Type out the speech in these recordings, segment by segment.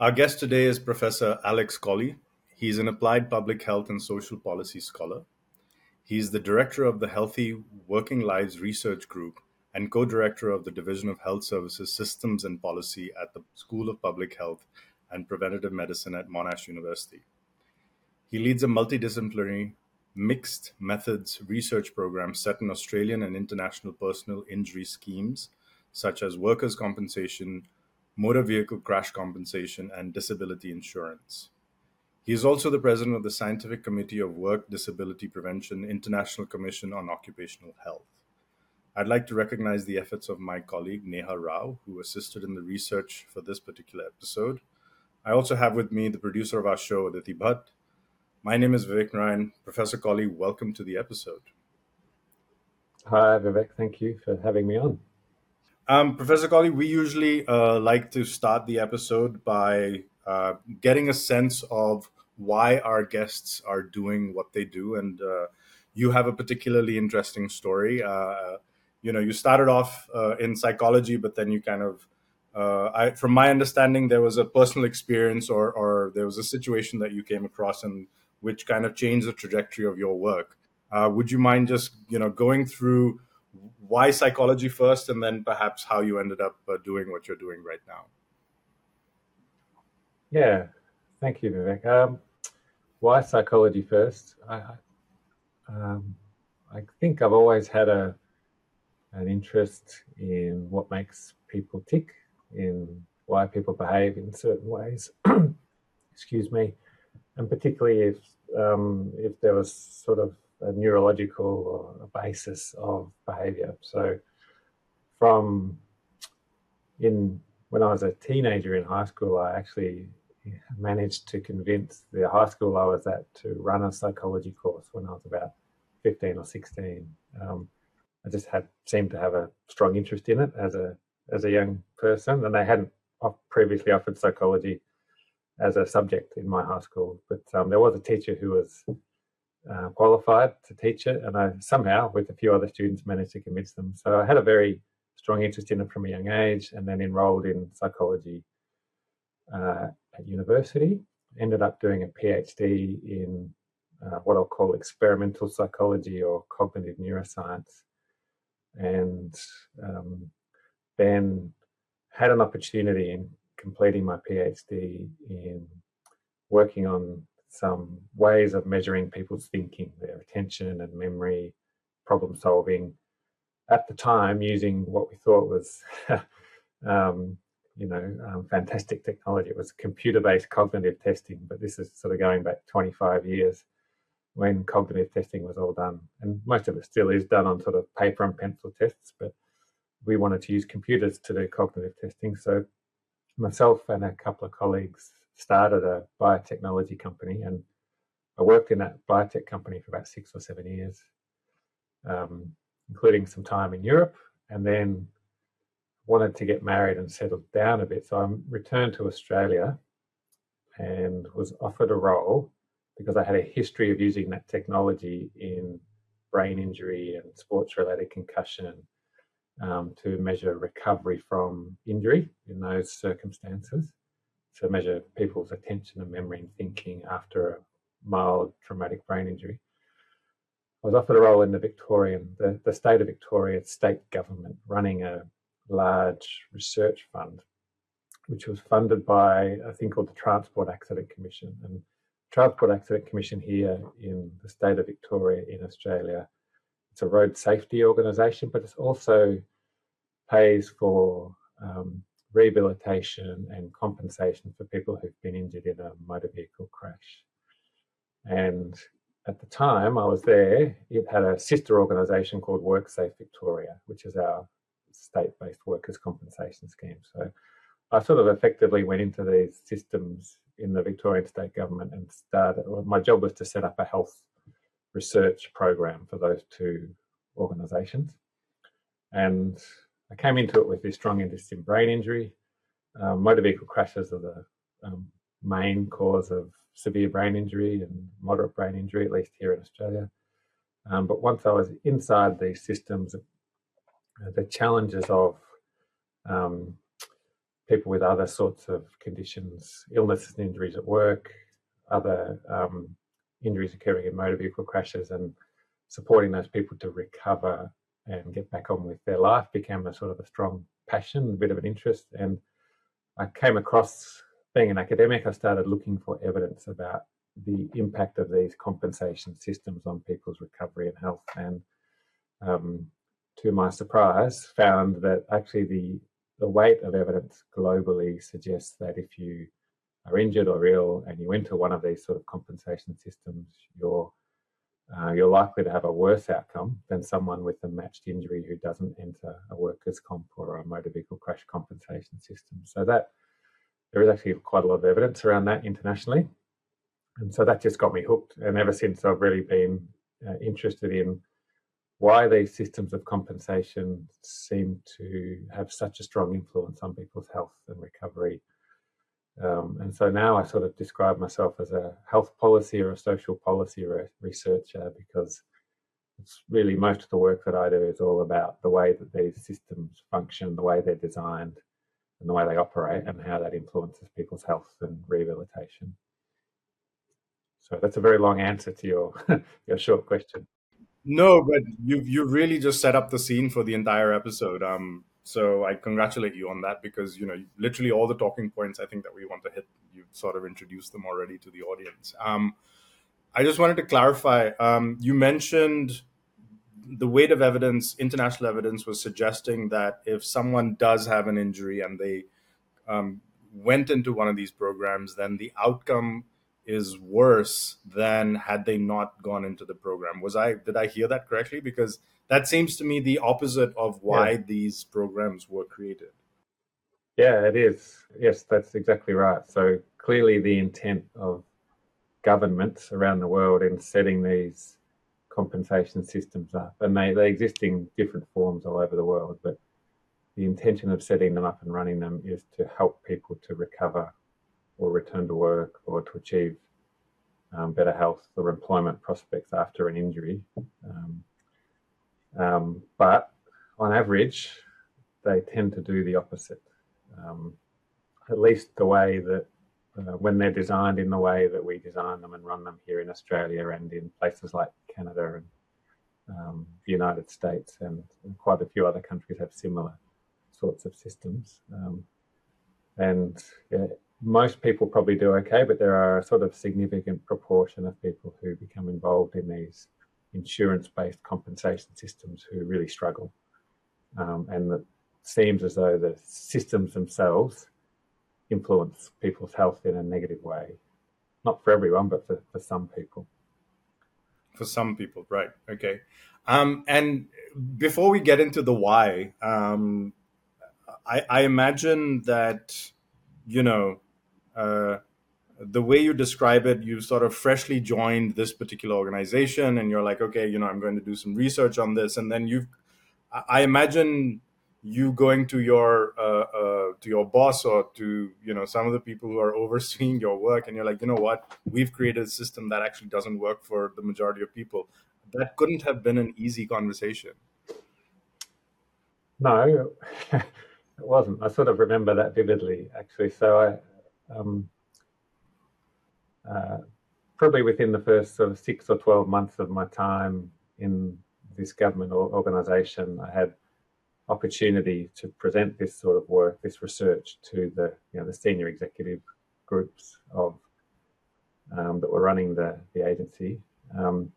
Our guest today is Professor Alex Collie. He's an applied public health and social policy scholar. He's the director of the Healthy Working Lives Research Group and co director of the Division of Health Services Systems and Policy at the School of Public Health and Preventative Medicine at Monash University. He leads a multidisciplinary mixed methods research program set in Australian and international personal injury schemes, such as workers' compensation, motor vehicle crash compensation, and disability insurance. He is also the president of the Scientific Committee of Work Disability Prevention International Commission on Occupational Health. I'd like to recognize the efforts of my colleague Neha Rao, who assisted in the research for this particular episode. I also have with me the producer of our show, Aditi Bhatt, my name is Vivek Narayan. Professor Collie, welcome to the episode. Hi, Vivek. Thank you for having me on. Um, Professor Collie, we usually uh, like to start the episode by uh, getting a sense of why our guests are doing what they do. And uh, you have a particularly interesting story. Uh, you know, you started off uh, in psychology, but then you kind of uh, I, from my understanding, there was a personal experience or, or there was a situation that you came across and which kind of changed the trajectory of your work. Would you mind just you know going through why psychology first, and then perhaps how you ended up uh, doing what you're doing right now? Yeah, thank you, Vivek. Um, why psychology first? I, um, I think I've always had a an interest in what makes people tick, in why people behave in certain ways. Excuse me and particularly if um, if there was sort of a neurological basis of behaviour. So from in when I was a teenager in high school, I actually managed to convince the high school I was at to run a psychology course when I was about 15 or 16. Um, I just had seemed to have a strong interest in it as a as a young person, and they hadn't previously offered psychology as a subject in my high school. But um, there was a teacher who was uh, qualified to teach it, and I somehow, with a few other students, managed to convince them. So I had a very strong interest in it from a young age, and then enrolled in psychology uh, at university. Ended up doing a PhD in uh, what I'll call experimental psychology or cognitive neuroscience, and um, then had an opportunity in completing my PhD in working on some ways of measuring people's thinking, their attention and memory, problem solving. At the time, using what we thought was, um, you know, um, fantastic technology. It was computer-based cognitive testing, but this is sort of going back 25 years when cognitive testing was all done, and most of it still is done on sort of paper and pencil tests. But we wanted to use computers to do cognitive testing, so myself and a couple of colleagues started a biotechnology company, and I worked in that biotech company for about six or seven years, um, including some time in Europe, and then wanted to get married and settled down a bit. So I returned to Australia and was offered a role because I had a history of using that technology in brain injury and sports related concussion um, to measure recovery from injury in those circumstances, to measure people's attention and memory and thinking after a mild traumatic brain injury. I was offered a role in the Victorian, the, the state of Victoria state government, running a large research fund, which was funded by a thing called the Transport Accident Commission. And Transport Accident Commission here in the state of Victoria in Australia it's a road safety organisation, but it's also pays for um, rehabilitation and compensation for people who've been injured in a motor vehicle crash. And at the time I was there, it had a sister organisation called WorkSafe Victoria, which is our state-based workers' compensation scheme. So I sort of effectively went into these systems in the Victorian state government and started. Well, my job was to set up a health research program for those two organisations, and I came into it with this strong interest in brain injury. Um, motor vehicle crashes are the um, main cause of severe brain injury and moderate brain injury, at least here in Australia. Um, but once I was inside these systems, uh, the challenges of um, people with other sorts of conditions, illnesses and injuries at work, other um, injuries occurring in motor vehicle crashes, and supporting those people to recover and get back on with their life became a sort of a strong passion, a bit of an interest. And I came across being an academic, I started looking for evidence about the impact of these compensation systems on people's recovery and health. And um, to my surprise, found that actually the the weight of evidence globally suggests that if you are injured or ill and you enter one of these sort of compensation systems, you're uh, you're likely to have a worse outcome than someone with a matched injury who doesn't enter a workers' comp or a motor vehicle crash compensation system. So that there is actually quite a lot of evidence around that internationally, and so that just got me hooked. And ever since, I've really been uh, interested in why these systems of compensation seem to have such a strong influence on people's health and recovery. Um, and so now I sort of describe myself as a health policy or a social policy re- researcher because it's really most of the work that I do is all about the way that these systems function, the way they're designed, and the way they operate, and how that influences people's health and rehabilitation. So that's a very long answer to your your short question. No, but you you really just set up the scene for the entire episode. Um, so I congratulate you on that because you know literally all the talking points I think that we want to hit, you've sort of introduced them already to the audience. Um, I just wanted to clarify. Um, you mentioned the weight of evidence, international evidence, was suggesting that if someone does have an injury and they um, went into one of these programs, then the outcome is worse than had they not gone into the program. Was I did I hear that correctly? Because that seems to me the opposite of why yeah. these programs were created. Yeah, it is. Yes, that's exactly right. So clearly, the intent of governments around the world in setting these compensation systems up, and they, they exist in different forms all over the world, but the intention of setting them up and running them is to help people to recover or return to work or to achieve um, better health or employment prospects after an injury. Um, um, but on average, they tend to do the opposite. Um, at least the way that uh, when they're designed in the way that we design them and run them here in Australia and in places like Canada and um, the United States and, and, quite a few other countries have similar sorts of systems. Um, and yeah, most people probably do okay, but there are a sort of significant proportion of people who become involved in these insurance-based compensation systems who really struggle, um, and it seems as though the systems themselves influence people's health in a negative way. Not for everyone, but for, for some people. For some people, right? Okay. Um, and before we get into the why, um, I, I imagine that you know uh, the way you describe it, you sort of freshly joined this particular organization, and you're like, okay, you know, I'm going to do some research on this, and then you've, I imagine you going to your uh, uh, to your boss or to you know some of the people who are overseeing your work, and you're like, you know what, we've created a system that actually doesn't work for the majority of people. That couldn't have been an easy conversation. No, it wasn't. I sort of remember that vividly, actually. So I um, uh, probably within the first sort of six or 12 months of my time in this government organisation, I had opportunity to present this sort of work, this research to the, you know, the senior executive groups of um, that were running the, the agency. Um,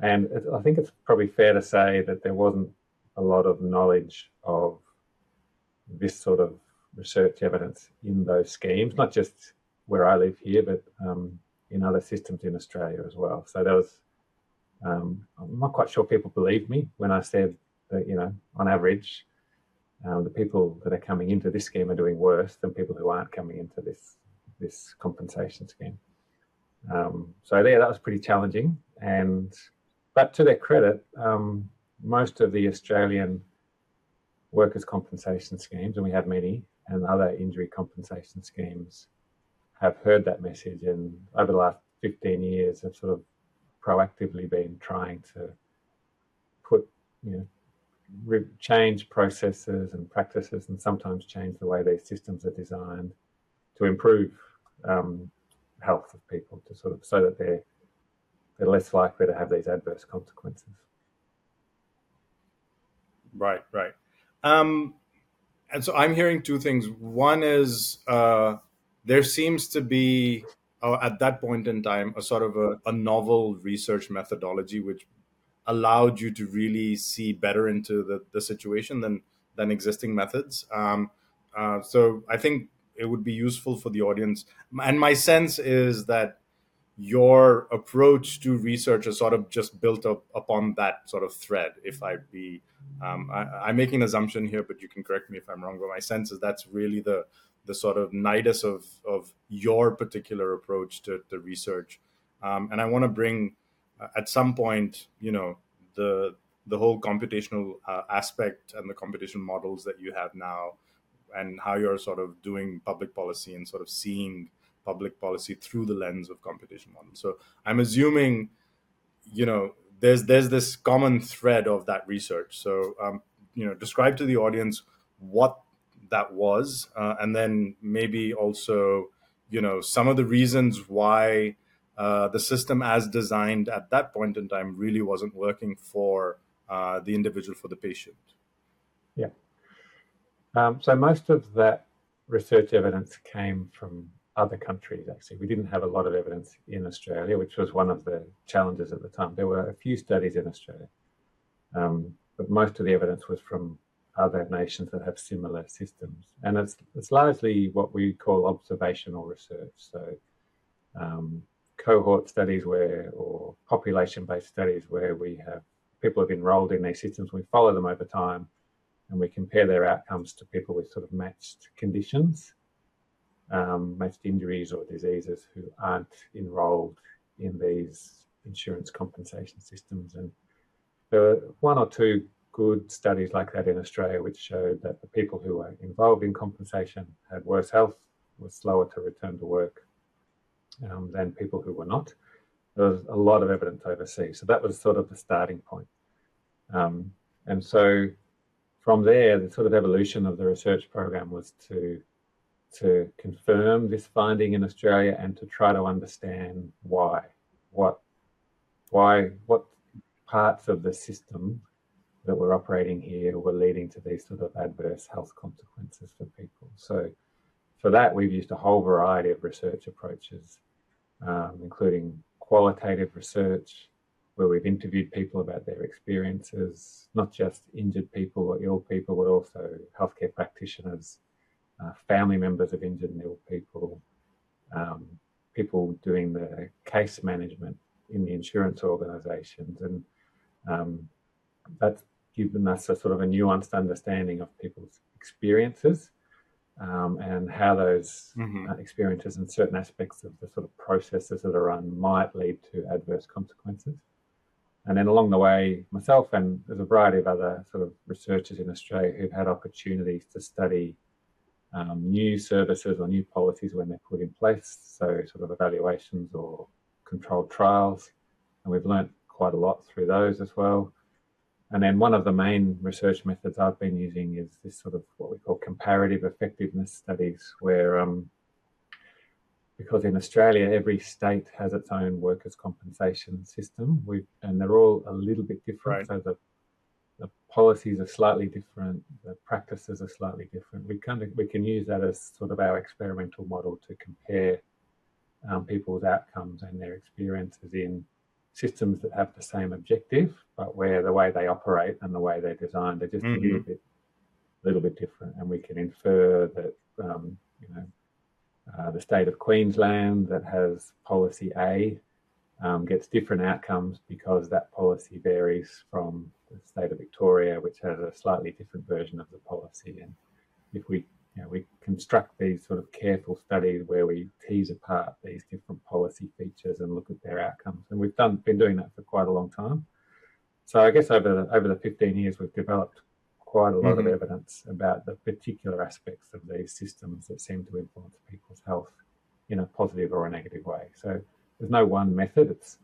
and it, I think it's probably fair to say that there wasn't a lot of knowledge of this sort of research evidence in those schemes, not just where I live here, but um, in other systems in Australia as well. So there was, um, I'm not quite sure people believed me when I said that, you know, on average, um, the people that are coming into this scheme are doing worse than people who aren't coming into this this compensation scheme. Um, so yeah, that was pretty challenging. And but to their credit, um, most of the Australian workers' compensation schemes, and we have many, and other injury compensation schemes have heard that message and over the last 15 years have sort of proactively been trying to put you know re- change processes and practices and sometimes change the way these systems are designed to improve um, health of people to sort of so that they're they're less likely to have these adverse consequences. Right, right. Um, and so I'm hearing two things. One is uh, there seems to be uh, at that point in time a sort of a, a novel research methodology which allowed you to really see better into the, the situation than than existing methods. Um, uh, so I think it would be useful for the audience. And my sense is that your approach to research is sort of just built up upon that sort of thread. If I be, um, I, am making an assumption here, but you can correct me if I'm wrong. But my sense is that's really the the sort of nidus of of your particular approach to, to research. Um, and I want to bring uh, at some point, you know, the the whole computational uh, aspect and the computational models that you have now, and how you're sort of doing public policy and sort of seeing public policy through the lens of computation models. So I'm assuming, you know, there's there's this common thread of that research. So um, you know, describe to the audience what that was, uh, and then maybe also, you know, some of the reasons why uh, the system as designed at that point in time really wasn't working for uh, the individual, for the patient. Yeah. Um, so most of that research evidence came from other countries, actually. We didn't have a lot of evidence in Australia, which was one of the challenges at the time. There were a few studies in Australia, um, but most of the evidence was from other nations that have similar systems. And it's, it's largely what we call observational research. So, um, cohort studies where, or population based studies where we have people have enrolled in these systems, we follow them over time, and we compare their outcomes to people with sort of matched conditions um, matched injuries or diseases who aren't enrolled in these insurance compensation systems. And there are one or two good studies like that in Australia, which showed that the people who were involved in compensation had worse health, were slower to return to work um, than people who were not. There was a lot of evidence overseas. So that was sort of the starting point. Um, and so from there, the sort of evolution of the research program was to to confirm this finding in Australia and to try to understand why, what, why, what parts of the system that we're operating here were leading to these sort of adverse health consequences for people. So, for that, we've used a whole variety of research approaches, um, including qualitative research, where we've interviewed people about their experiences, not just injured people or ill people, but also healthcare practitioners uh, family members of injured and ill people, um, people doing the case management in the insurance organisations, and um, that's given us a sort of a nuanced understanding of people's experiences um, and how those mm-hmm. uh, experiences and certain aspects of the sort of processes that are run might lead to adverse consequences. And then along the way, myself and there's a variety of other sort of researchers in Australia who've had opportunities to study um, new services or new policies when they're put in place. So, sort of evaluations or controlled trials. And we've learnt quite a lot through those as well. And then one of the main research methods I've been using is this sort of what we call comparative effectiveness studies, where um, because in Australia every state has its own workers' compensation system, we and they're all a little bit different. Right. So the the policies are slightly different, the practices are slightly different. We kind of we can use that as sort of our experimental model to compare um, people's outcomes and their experiences in systems that have the same objective, but where the way they operate and the way they're designed are just mm-hmm. a little bit, little bit different. And we can infer that um, you know uh, the state of Queensland that has policy A um, gets different outcomes because that policy varies from the state of Victoria, which has a slightly different version of the policy. And if we you know, we construct these sort of careful studies where we tease apart these different policy features and look at their outcomes, and we've done been doing that for quite a long time. So I guess over the over the 15 years, we've developed quite a lot mm-hmm. of evidence about the particular aspects of these systems that seem to influence people's health in a positive or a negative way. So there's no one method. It's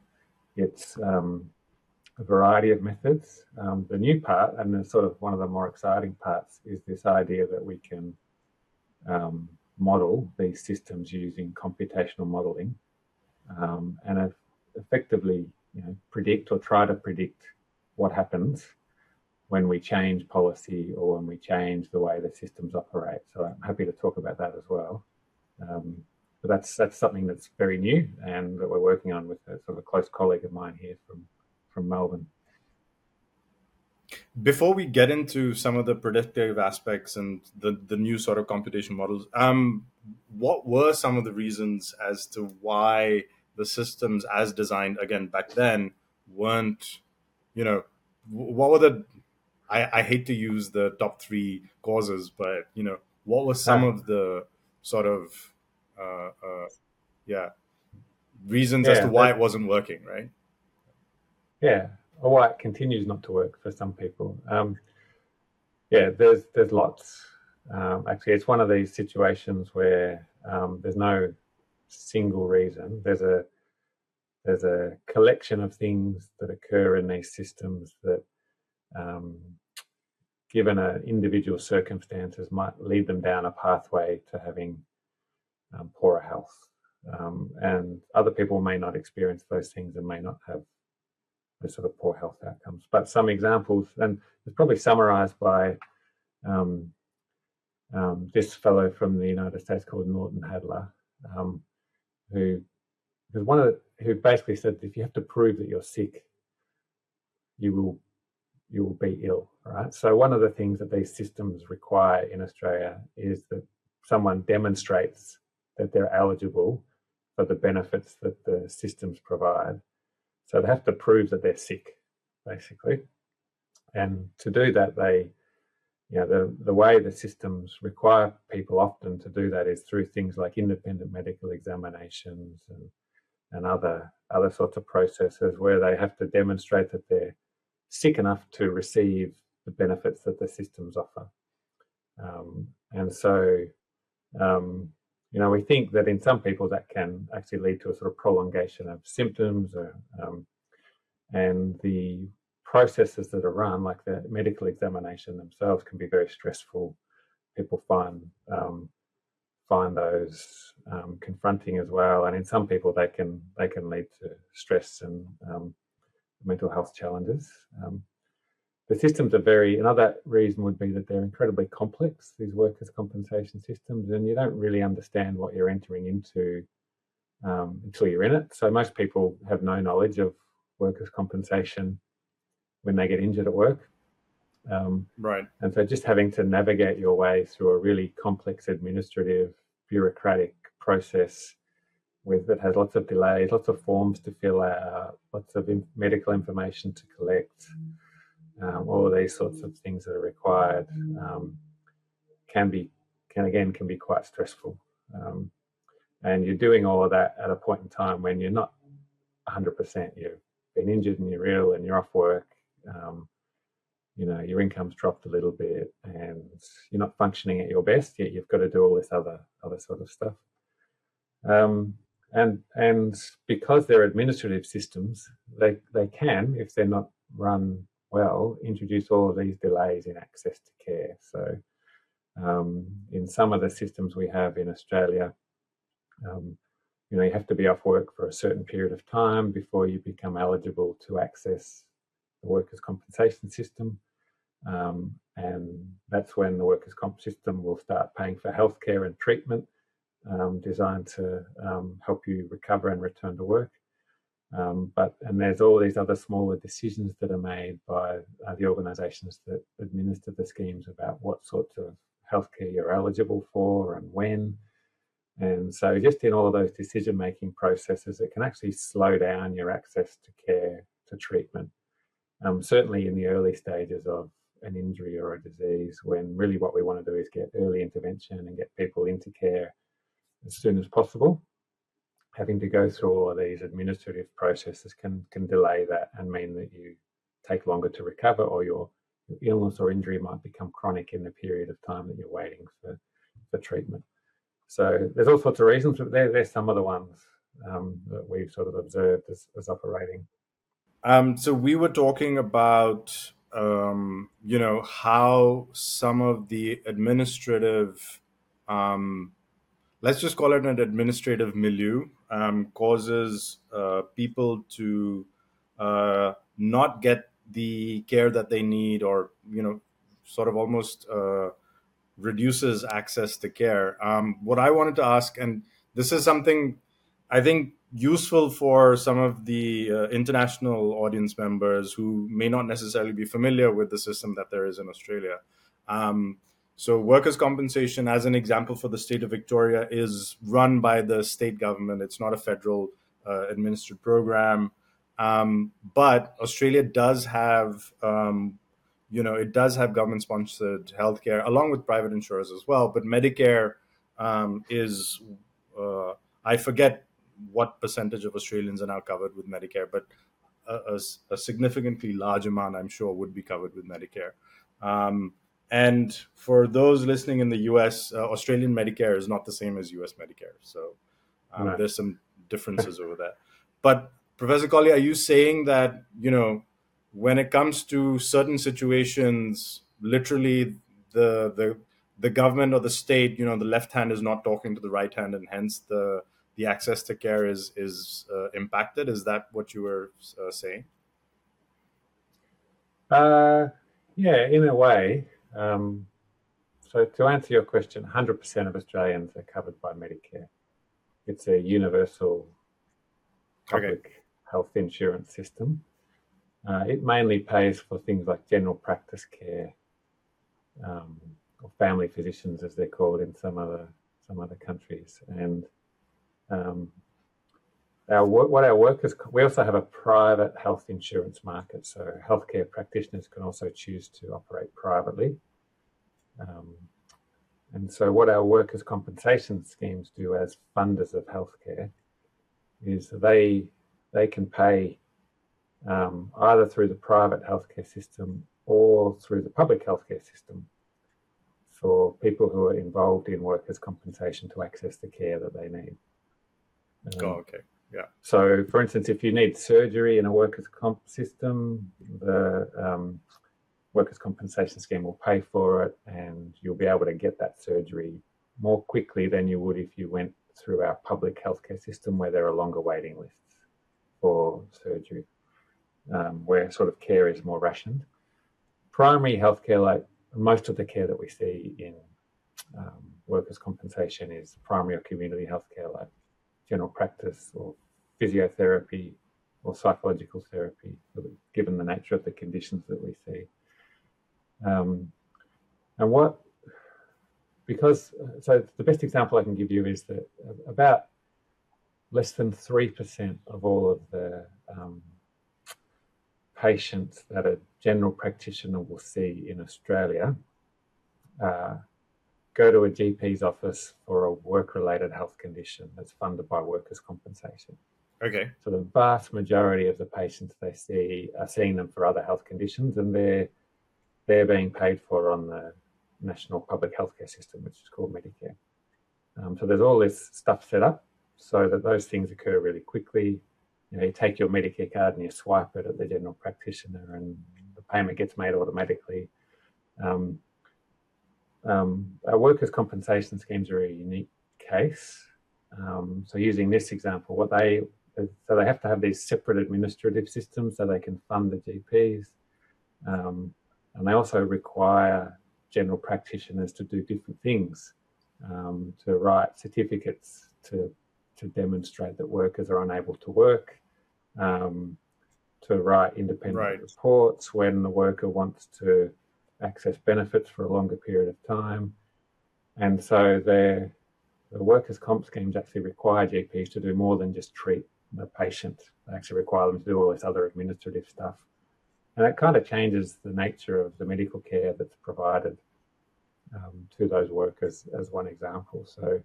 it's um, a variety of methods. Um, the new part, and the sort of one of the more exciting parts, is this idea that we can um, model these systems using computational modeling um, and effectively you know, predict or try to predict what happens when we change policy or when we change the way the systems operate. So I'm happy to talk about that as well. Um, but that's that's something that's very new and that we're working on with a sort of a close colleague of mine here from from Melbourne. Before we get into some of the predictive aspects and the, the new sort of computation models, um, what were some of the reasons as to why the systems as designed again back then weren't, you know, what were the I, I hate to use the top three causes, but you know, what were some of the sort of uh, uh, yeah reasons yeah, as to why it wasn't working, right? Yeah, or why it continues not to work for some people. Um, yeah, there's there's lots. Um, actually, it's one of these situations where um, there's no single reason. There's a there's a collection of things that occur in these systems that, um, given an individual circumstances, might lead them down a pathway to having um, poorer health. Um, and other people may not experience those things and may not have the sort of poor health outcomes. But some examples, and it's probably summarized by um, um, this fellow from the United States called Nortin Hadler, um, who was one of the, who basically said if you have to prove that you're sick, you will you will be ill, right? So one of the things that these systems require in Australia is that someone demonstrates that they're eligible for the benefits that the systems provide. So they have to prove that they're sick, basically. And to do that, they, you know, the, the way the systems require people often to do that is through things like independent medical examinations and, and other other sorts of processes where they have to demonstrate that they're sick enough to receive the benefits that the systems offer. Um, and so um, you know, we think that in some people that can actually lead to a sort of prolongation of symptoms, or, um, and the processes that are run, like the medical examination themselves, can be very stressful. People find um, find those um, confronting as well, and in some people they can they can lead to stress and um, mental health challenges. The systems are very another reason would be that they're incredibly complex these workers compensation systems and you don't really understand what you're entering into um, until you're in it. So most people have no knowledge of workers compensation when they get injured at work. Um, right. and so just having to navigate your way through a really complex administrative bureaucratic process with that has lots of delays lots of forms to fill out lots of in- medical information to collect mm-hmm um, all these sorts of things that are required um, can be can again can be quite stressful. Um, and you're doing all of that at a point in time when you're not 100% you've been injured and you're ill and you're off work um, you know your income's dropped a little bit and you're not functioning at your best yet you've got to do all this other other sort of stuff. Um, and and because they're administrative systems they they can if they're not run well introduce all of these delays in access to care. So, um, in some of the systems we have in Australia, um, you know, you have to be off work for a certain period of time before you become eligible to access the workers' compensation system. Um, and that's when the workers' comp system will start paying for healthcare and treatment um, designed to um, help you recover and return to work. Um, but and there's all these other smaller decisions that are made by uh, the organisations that administer the schemes about what sorts of healthcare you're eligible for and when. And so, just in all of those decision making processes, it can actually slow down your access to care, to treatment. Um, certainly in the early stages of an injury or a disease, when really what we want to do is get early intervention and get people into care as soon as possible having to go through all of these administrative processes can can delay that and mean that you take longer to recover or your, illness or injury might become chronic in the period of time that you're waiting for, for treatment. So there's all sorts of reasons, but there, there's some of the ones um, that we've sort of observed as, as operating. Um, so we were talking about, um, you know, how some of the administrative, um, let's just call it an administrative milieu, um, causes uh, people to uh, not get the care that they need, or you know, sort of almost uh, reduces access to care. Um, what I wanted to ask, and this is something I think useful for some of the uh, international audience members who may not necessarily be familiar with the system that there is in Australia. Um, so, workers' compensation, as an example for the state of Victoria, is run by the state government. It's not a federal uh, administered program. Um, but Australia does have, um, you know, it does have government sponsored healthcare along with private insurers as well. But Medicare um, is, uh, I forget what percentage of Australians are now covered with Medicare, but a, a, a significantly large amount, I'm sure, would be covered with Medicare. And for those listening in the US, uh, Australian Medicare is not the same as US Medicare. So um, right. there's some differences over there. But Professor Collie, are you saying that, you know, when it comes to certain situations, literally the, the, the government or the state, you know, the left hand is not talking to the right hand, and hence the the access to care is is uh, impacted. Is that what you were uh, saying? Uh, yeah, in a way. Um, so to answer your question, 100% of Australians are covered by Medicare. It's a universal public okay. health insurance system. Uh, it mainly pays for things like general practice care, um, or family physicians, as they're called in some other some other countries, and um, our what our workers we also have a private health insurance market, so healthcare practitioners can also choose to operate privately. Um, and so, what our workers' compensation schemes do as funders of healthcare is they they can pay um, either through the private healthcare system or through the public healthcare system for people who are involved in workers' compensation to access the care that they need. Um, oh, okay. Yeah. So, for instance, if you need surgery in a workers' comp system, the um, workers' compensation scheme will pay for it, and you'll be able to get that surgery more quickly than you would if you went through our public healthcare system, where there are longer waiting lists for surgery, um, where sort of care is more rationed. Primary healthcare, like most of the care that we see in um, workers' compensation, is primary or community healthcare, like general practice or physiotherapy or psychological therapy, given the nature of the conditions that we see. Um, and what, because, so the best example I can give you is that about less than 3% of all of the um, patients that a general practitioner will see in Australia uh, go to a GP's office for a work related health condition that's funded by workers' compensation. Okay. So the vast majority of the patients they see are seeing them for other health conditions and they're they're being paid for on the national public healthcare system, which is called Medicare. Um, so there's all this stuff set up so that those things occur really quickly. You know, you take your Medicare card and you swipe it at the general practitioner, and the payment gets made automatically. Um, um, our workers' compensation schemes are a unique case. Um, so using this example, what they so they have to have these separate administrative systems so they can fund the GPs, um, and they also require general practitioners to do different things, um, to write certificates to to demonstrate that workers are unable to work, um, to write independent right. reports when the worker wants to access benefits for a longer period of time. And so the workers' comp schemes actually require GPs to do more than just treat the patient. They actually require them to do all this other administrative stuff. And that kind of changes the nature of the medical care that's provided um, to those workers, as one example. So,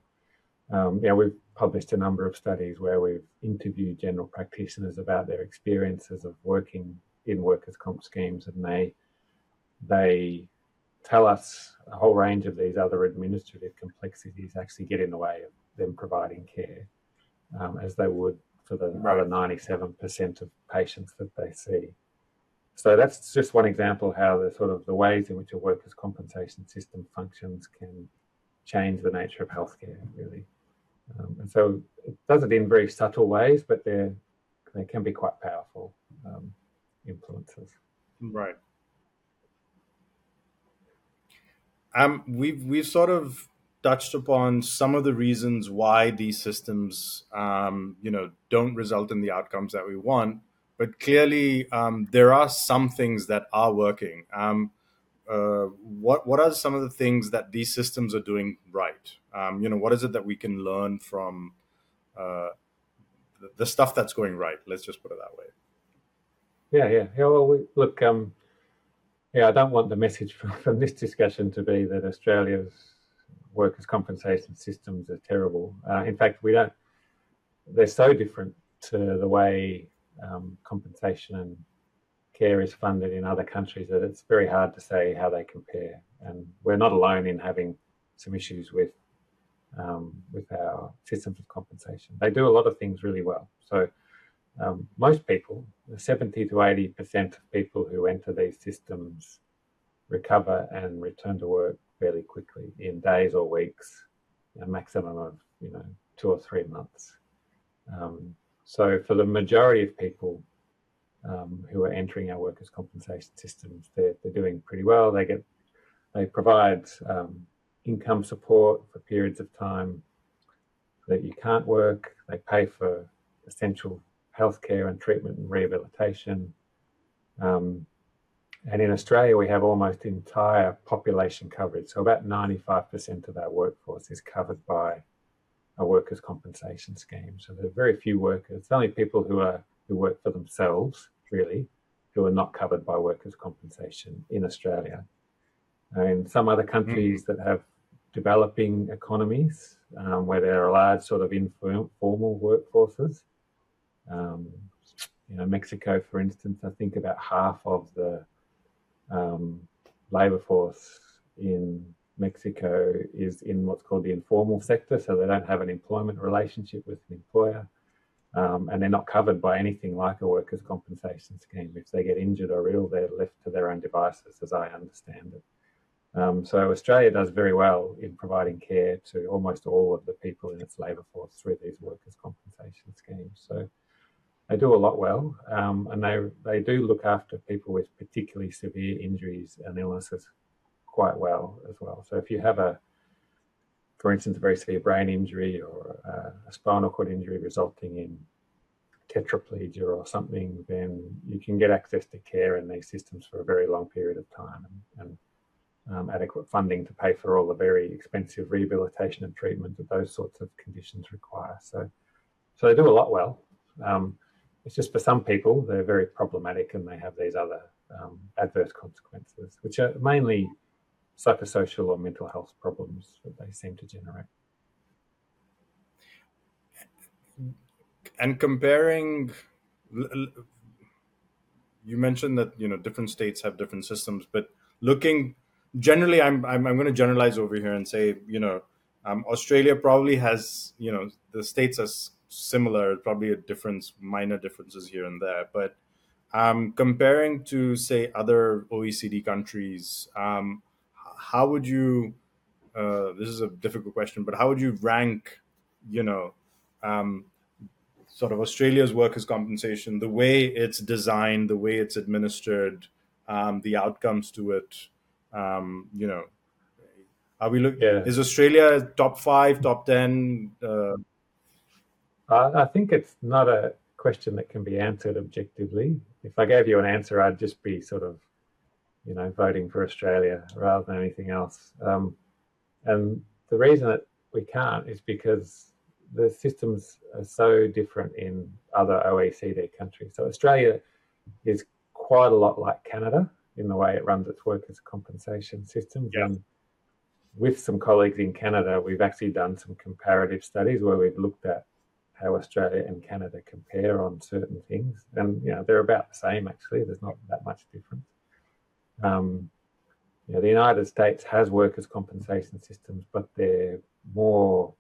um, yeah, we've published a number of studies where we've interviewed general practitioners about their experiences of working in workers' comp schemes, and they they tell us a whole range of these other administrative complexities actually get in the way of them providing care, um, as they would for the right. other 97% of patients that they see. So that's just one example how the sort of the ways in which a workers' compensation system functions can change the nature of healthcare, really. Um, and so it does it in very subtle ways, but they they can be quite powerful um, influences. Right. Um, we've we've sort of touched upon some of the reasons why these systems, um, you know, don't result in the outcomes that we want. But clearly, um, there are some things that are working. Um, uh, what what are some of the things that these systems are doing right? Um, you know, what is it that we can learn from uh, the, the, stuff that's going right? Let's just put it that way. Yeah, yeah, yeah. Well, we, look, um, yeah, I don't want the message from, from this discussion to be that Australia's workers' compensation systems are terrible. Uh, in fact, we don't. They're so different to the way um, compensation and care is funded in other countries that it's very hard to say how they compare. And we're not alone in having some issues with um, with our systems of compensation. They do a lot of things really well. So um, most people, 70 to 80 percent of people who enter these systems recover and return to work fairly quickly in days or weeks, a maximum of you know two or three months. Um, so for the majority of people um, who are entering our workers' compensation systems, they're, they're doing pretty well. They get they provide um, income support for periods of time that you can't work. They pay for essential healthcare and treatment and rehabilitation. Um, and in Australia, we have almost entire population coverage. So about 95% of our workforce is covered by a workers' compensation scheme. So there are very few workers. It's only people who are who work for themselves, really, who are not covered by workers' compensation in Australia. And some other countries mm-hmm. that have developing economies um, where there are large sort of informal workforces. Um, you know, Mexico, for instance, I think about half of the um, labor force in Mexico is in what's called the informal sector, so they don't have an employment relationship with an employer. Um, and they're not covered by anything like a workers' compensation scheme. If they get injured or ill, they're left to their own devices, as I understand it. Um, so Australia does very well in providing care to almost all of the people in its labour force through these workers' compensation schemes. So they do a lot well, um, and they they do look after people with particularly severe injuries and illnesses quite well as well. So if you have a, for instance, a very severe brain injury or a, a spinal cord injury resulting in tetraplegia or something, then you can get access to care in these systems for a very long period of time and, and um, adequate funding to pay for all the very expensive rehabilitation and treatment that those sorts of conditions require. So, so they do a lot well. Um, it's just for some people, they're very problematic and they have these other um, adverse consequences, which are mainly psychosocial or mental health problems that they seem to generate. And comparing, you mentioned that you know different states have different systems, but looking generally, I'm I'm, I'm going to generalize over here and say you know um, Australia probably has you know the states as similar, probably a difference, minor differences here and there. But um, comparing to, say, other OECD countries, um, how would you? Uh, this is a difficult question, but how would you rank? You know, um, sort of Australia's workers' compensation, the way it's designed, the way it's administered, um, the outcomes to it. Um, you know, are we look? Yeah. Is Australia top five, top ten? Uh, I think it's not a question that can be answered objectively. If I gave you an answer, I'd just be sort of, you know, voting for Australia rather than anything else. Um, and the reason that we can't is because the systems are so different in other OECD countries. So Australia is quite a lot like Canada in the way it runs its workers' compensation systems. Yeah. And with some colleagues in Canada, we've actually done some comparative studies where we've looked at how Australia and Canada compare on certain things, and you know they're about the same actually. There's not that much difference. Um, you know, the United States has workers' compensation systems, but they're more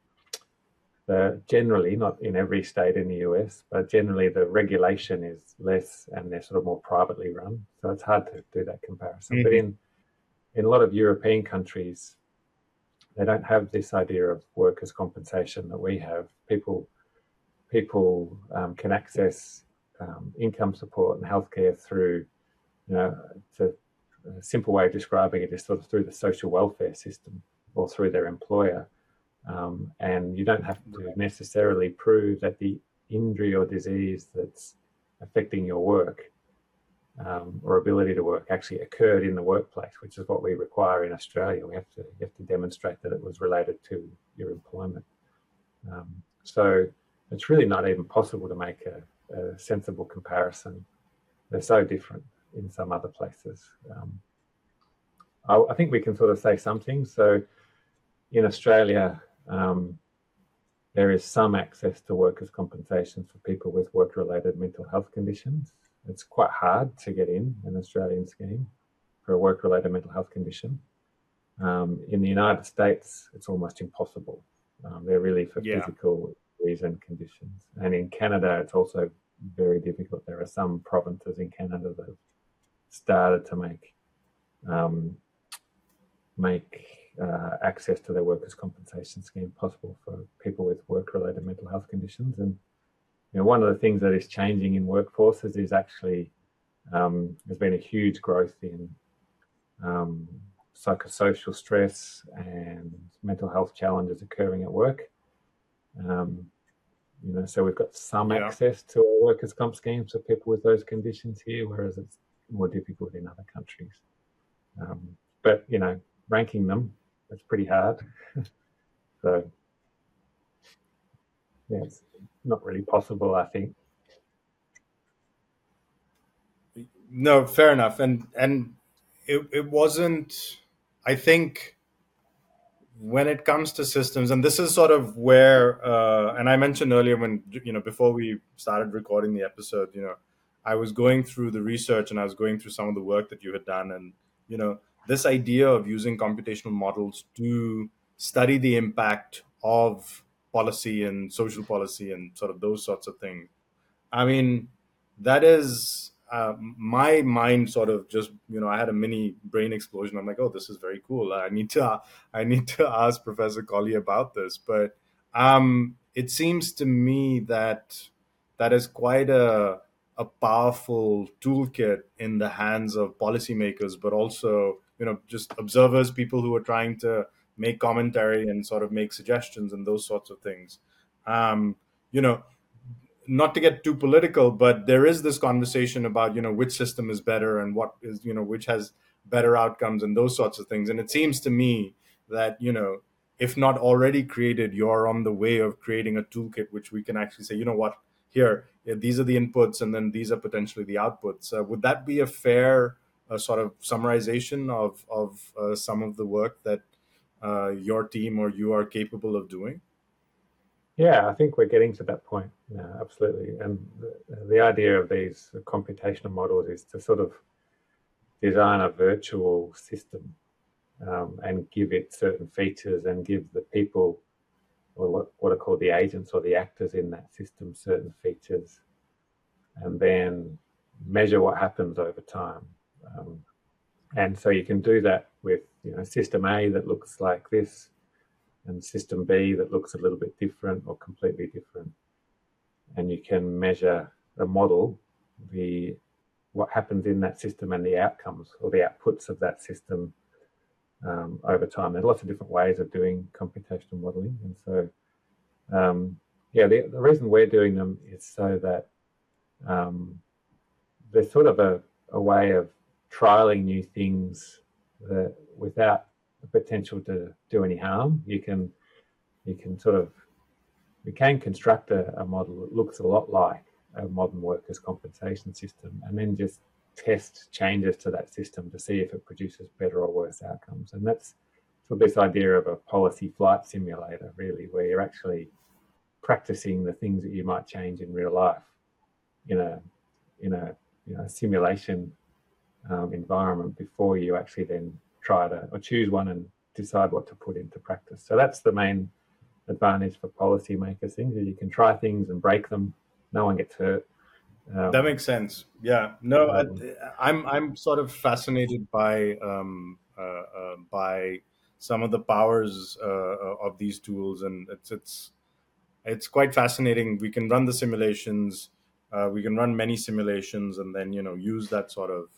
the generally not in every state in the US, but generally the regulation is less and they're sort of more privately run. So it's hard to do that comparison. Mm-hmm. But in in a lot of European countries, they don't have this idea of workers' compensation that we have. People people um, can access um, income support and healthcare through, you know, to, a simple way of describing it is sort of through the social welfare system or through their employer. Um, and you don't have to necessarily prove that the injury or disease that's affecting your work um, or ability to work actually occurred in the workplace, which is what we require in Australia. We have to you have to demonstrate that it was related to your employment. Um, so it's really not even possible to make a, a, sensible comparison. They're so different in some other places. Um, I, I, think we can sort of say something. So in Australia, um, there is some access to workers' compensation for people with work related mental health conditions. It's quite hard to get in an Australian scheme for a work related mental health condition. Um, in the United States, it's almost impossible. Um, they're really for yeah. physical reason conditions. And in Canada, it's also very difficult. There are some provinces in Canada that have started to make um, make uh, access to their workers' compensation scheme possible for people with work-related mental health conditions. And you know, one of the things that is changing in workforces is actually um, there's been a huge growth in um, psychosocial stress and mental health challenges occurring at work. Um, you know, so we've got some yeah. access to our workers' comp schemes for people with those conditions here, whereas it's more difficult in other countries. Um, but you know, ranking them it's pretty hard. so yeah, it's not really possible, I think. No, fair enough. And and it, it wasn't I think when it comes to systems, and this is sort of where, uh, and I mentioned earlier when you know before we started recording the episode, you know, I was going through the research and I was going through some of the work that you had done, and you know, this idea of using computational models to study the impact of policy and social policy and sort of those sorts of things. I mean, that is uh, my mind sort of just you know I had a mini brain explosion. I'm like, oh, this is very cool. I need to I need to ask Professor Collie about this. But um, it seems to me that that is quite a a powerful toolkit in the hands of policymakers, but also you know just observers people who are trying to make commentary and sort of make suggestions and those sorts of things um, you know not to get too political but there is this conversation about you know which system is better and what is you know which has better outcomes and those sorts of things. And it seems to me that you know if not already created you're on the way of creating a toolkit which we can actually say you know what? Here these are the inputs and then these are potentially the outputs. Uh, would that be a fair a sort of summarization of of uh, some of the work that uh, your team or you are capable of doing? Yeah, I think we're getting to that point. Yeah, absolutely. And the, the idea of these computational models is to sort of design a virtual system um, and give it certain features and give the people or what, what are called the agents or the actors in that system certain features and then measure what happens over time um, and so you can do that with you know system A that looks like this, and system B that looks a little bit different or completely different. And you can measure the model the what happens in that system and the outcomes or the outputs of that system um, over time. There's lots of different ways of doing computational modeling, and so um, yeah, the, the, reason we're doing them is so that um, there's sort of a, a way of trialing new things that without the potential to do any harm. You can you can sort of we can construct a, a model that looks a lot like a modern workers' compensation system, and then just test changes to that system to see if it produces better or worse outcomes. And that's sort of this idea of a policy flight simulator, really, where you're actually practicing the things that you might change in real life in a in a you know, simulation um, environment before you actually then try to or choose one and decide what to put into practice. So that's the main advantage for policymakers. Things that you can try things and break them, no one gets hurt. Um, that makes sense. Yeah. No, um, I, am I'm, I'm sort of fascinated by um, uh, uh, by some of the powers uh, uh, of these tools, and it's it's it's quite fascinating. We can run the simulations. Uh, we can run many simulations, and then you know use that sort of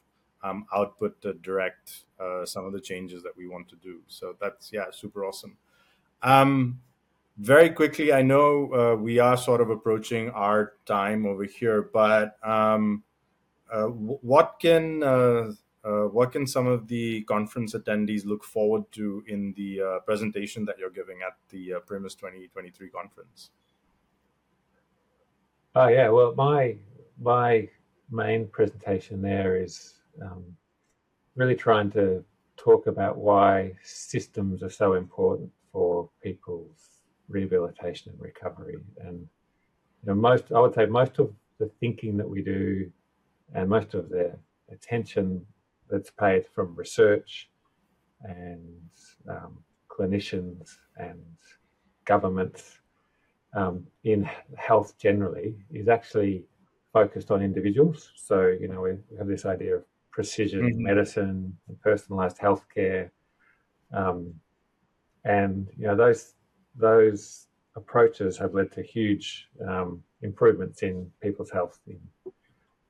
um, output to direct uh, some of the changes that we want to do. So that's yeah, super awesome. Um, very quickly, I know uh, we are sort of approaching our time over here, but um, uh, what can uh, uh, what can some of the conference attendees look forward to in the uh, presentation that you're giving at the PREMUS 2023 conference? Oh yeah, well my my main presentation there is um, really trying to talk about why systems are so important for people's rehabilitation and recovery. And you know, most I would say most of the thinking that we do and most of the attention that's paid from research and um, clinicians and governments um, in health generally is actually focused on individuals. So, you know, we have this idea of precision mm-hmm. medicine and personalized healthcare. Um, and, you know, those, those approaches have led to huge um, improvements in people's health in,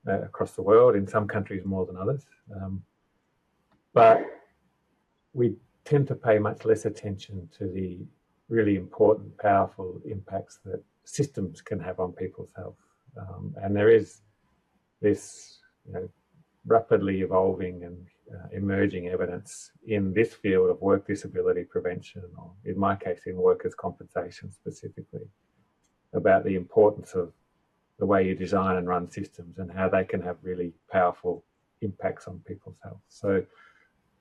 uh, across the world, in some countries more than others. Um, but we tend to pay much less attention to the really important, powerful impacts that systems can have on people's health. Um, and there is this you know, rapidly evolving and uh, emerging evidence in this field of work disability prevention, or in my case, in workers' compensation specifically, about the importance of the way you design and run systems and how they can have really powerful impacts on people's health. So,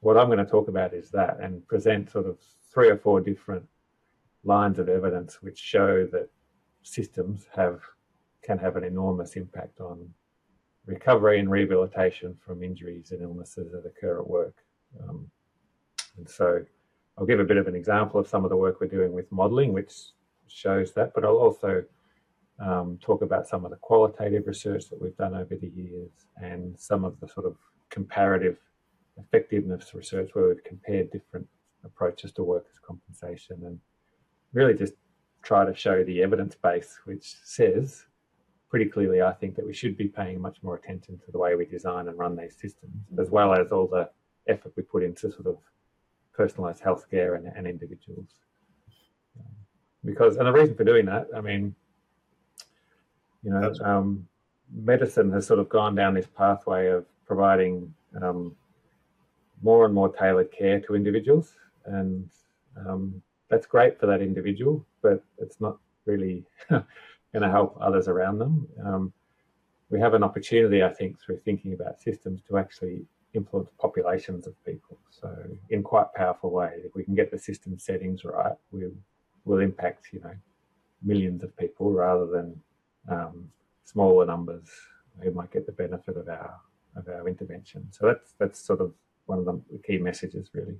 what I'm going to talk about is that and present sort of three or four different lines of evidence which show that systems have can have an enormous impact on recovery and rehabilitation from injuries and illnesses that occur at work. Um, and so I'll give a bit of an example of some of the work we're doing with modeling, which shows that, but I'll also um, talk about some of the qualitative research that we've done over the years and some of the sort of comparative effectiveness research where we've compared different approaches to workers' compensation and really just try to show the evidence base, which says pretty clearly, I think, that we should be paying much more attention to the way we design and run these systems, as well as all the effort we put into sort of personalized healthcare and, and individuals. Um, because, and the reason for doing that, I mean, you know, um, medicine has sort of gone down this pathway of providing um, more and more tailored care to individuals, and um, that's great for that individual, but it's not really going to help others around them. Um, we have an opportunity, I think, through thinking about systems to actually influence populations of people. So, in quite powerful ways, if we can get the system settings right, we will impact, you know, millions of people rather than um, smaller numbers who might get the benefit of our of our intervention. So that's that's sort of one of the key messages, really.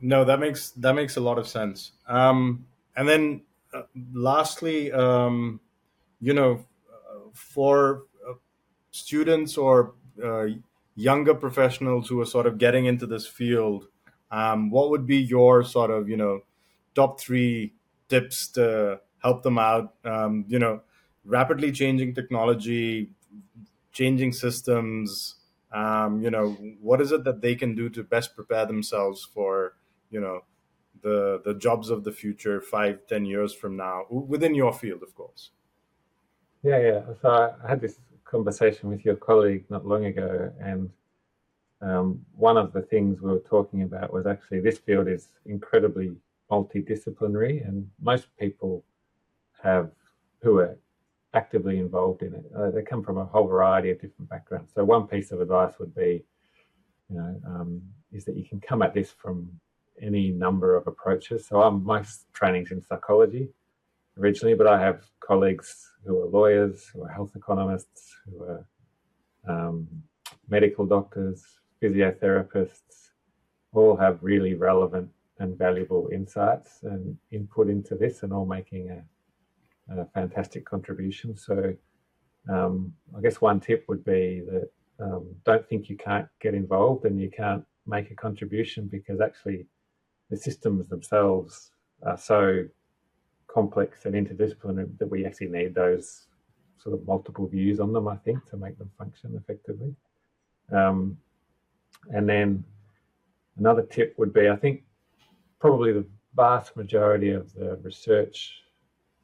No, that makes that makes a lot of sense. Um, and then lastly, um, you know, for uh, students or uh, younger professionals who are sort of getting into this field, um, what would be your sort of you know top three tips to help them out? Um, you know, rapidly changing technology, changing systems. Um, you know, what is it that they can do to best prepare themselves for you know the the jobs of the future five ten years from now within your field of course. Yeah yeah. So i had this conversation with your colleague not long ago and um, one of the things we were talking about was actually this field is incredibly multidisciplinary and most people have who are actively involved in it uh, they come from a whole variety of different backgrounds. So one piece of advice would be you know um, is that you can come at this from any number of approaches. So I'm my training's in psychology originally, but I have colleagues who are lawyers, who are health economists, who are um, medical doctors, physiotherapists, all have really relevant and valuable insights and input into this, and all making a, a fantastic contribution. So, um, I guess one tip would be that um, don't think you can't get involved and you can't make a contribution because actually the systems themselves are so complex and interdisciplinary that we actually need those sort of multiple views on them, I think, to make them function effectively. Um, and then another tip would be I think probably the vast majority of the research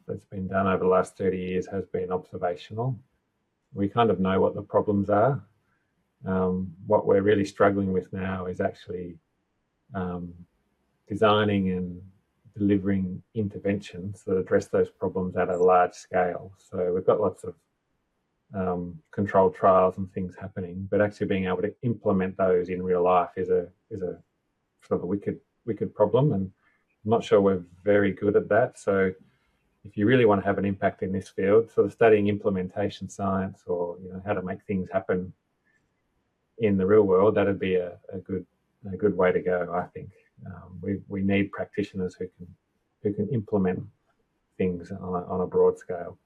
that's been done over the last 30 years has been observational. We kind of know what the problems are. Um, what we're really struggling with now is actually um, designing and delivering interventions that address those problems at a large scale. So we've got lots of um, controlled trials and things happening, but actually being able to implement those in real life is a is a sort of a wicked wicked problem, and I'm not sure we're very good at that. So if you really want to have an impact in this field, sort of studying implementation science or you know how to make things happen in the real world, that'd be a, a good a good way to go, I think. Um, we we need practitioners who can who can implement things on a, on a broad scale.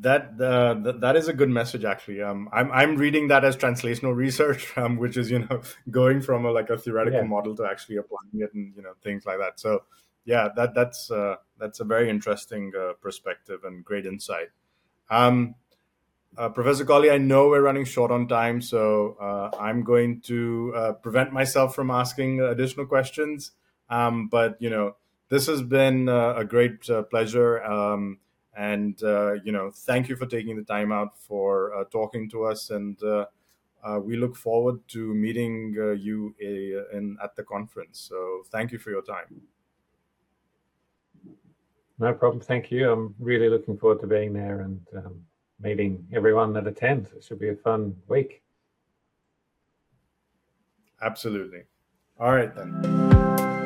That uh, th- that is a good message, actually. Um, I'm I'm reading that as translational research, um, which is you know going from a, like a theoretical yeah. model to actually applying it and you know things like that. So yeah, that that's uh, that's a very interesting uh, perspective and great insight. Um, uh, Professor Collie, I know we're running short on time, so uh, I'm going to uh, prevent myself from asking additional questions. Um, but you know, this has been uh, a great uh, pleasure, um, and uh, you know, thank you for taking the time out for talking to us, and we look forward to meeting you in at the conference. So, thank you for your time. No problem. Thank you. I'm really looking forward to being there and. Um meeting everyone that attends. It should be a fun week. Absolutely. All right, then.